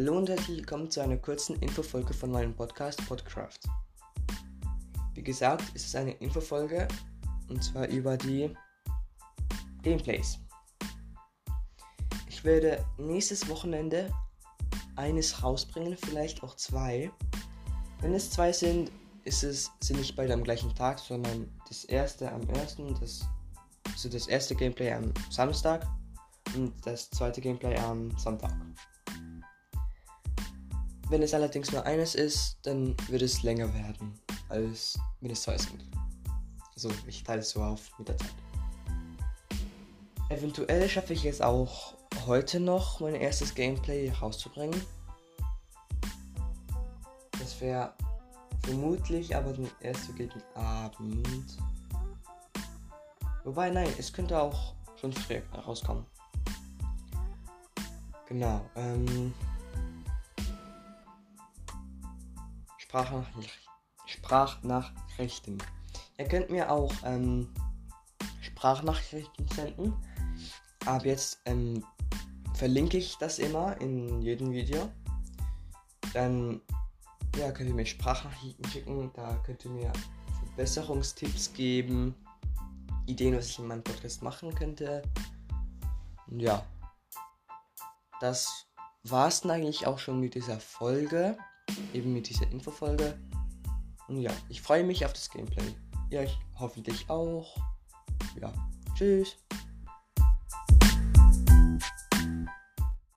Hallo und herzlich willkommen zu einer kurzen Infofolge von meinem Podcast Podcraft. Wie gesagt, ist es eine Infofolge und zwar über die Gameplays. Ich werde nächstes Wochenende eines rausbringen, vielleicht auch zwei. Wenn es zwei sind, ist es, sind nicht beide am gleichen Tag, sondern das erste am ersten, das, also das erste Gameplay am Samstag und das zweite Gameplay am Sonntag. Wenn es allerdings nur eines ist, dann wird es länger werden, als wenn es zwei sind. Also ich teile es so auf mit der Zeit. Eventuell schaffe ich es auch heute noch, mein erstes Gameplay rauszubringen. Das wäre vermutlich aber dann erst so gegen Abend. Wobei, nein, es könnte auch schon früher rauskommen. Genau, ähm. Sprachnachrichten. Sprachnachrichten. Ihr könnt mir auch ähm, Sprachnachrichten senden. Ab jetzt ähm, verlinke ich das immer in jedem Video. Dann ja, könnt ihr mir Sprachnachrichten schicken. Da könnt ihr mir Verbesserungstipps geben. Ideen, was ich in meinem Podcast machen könnte. Ja. Das war es dann eigentlich auch schon mit dieser Folge. Eben mit dieser Infofolge. Und ja, ich freue mich auf das Gameplay. Ihr ja, hoffentlich auch. Ja, tschüss.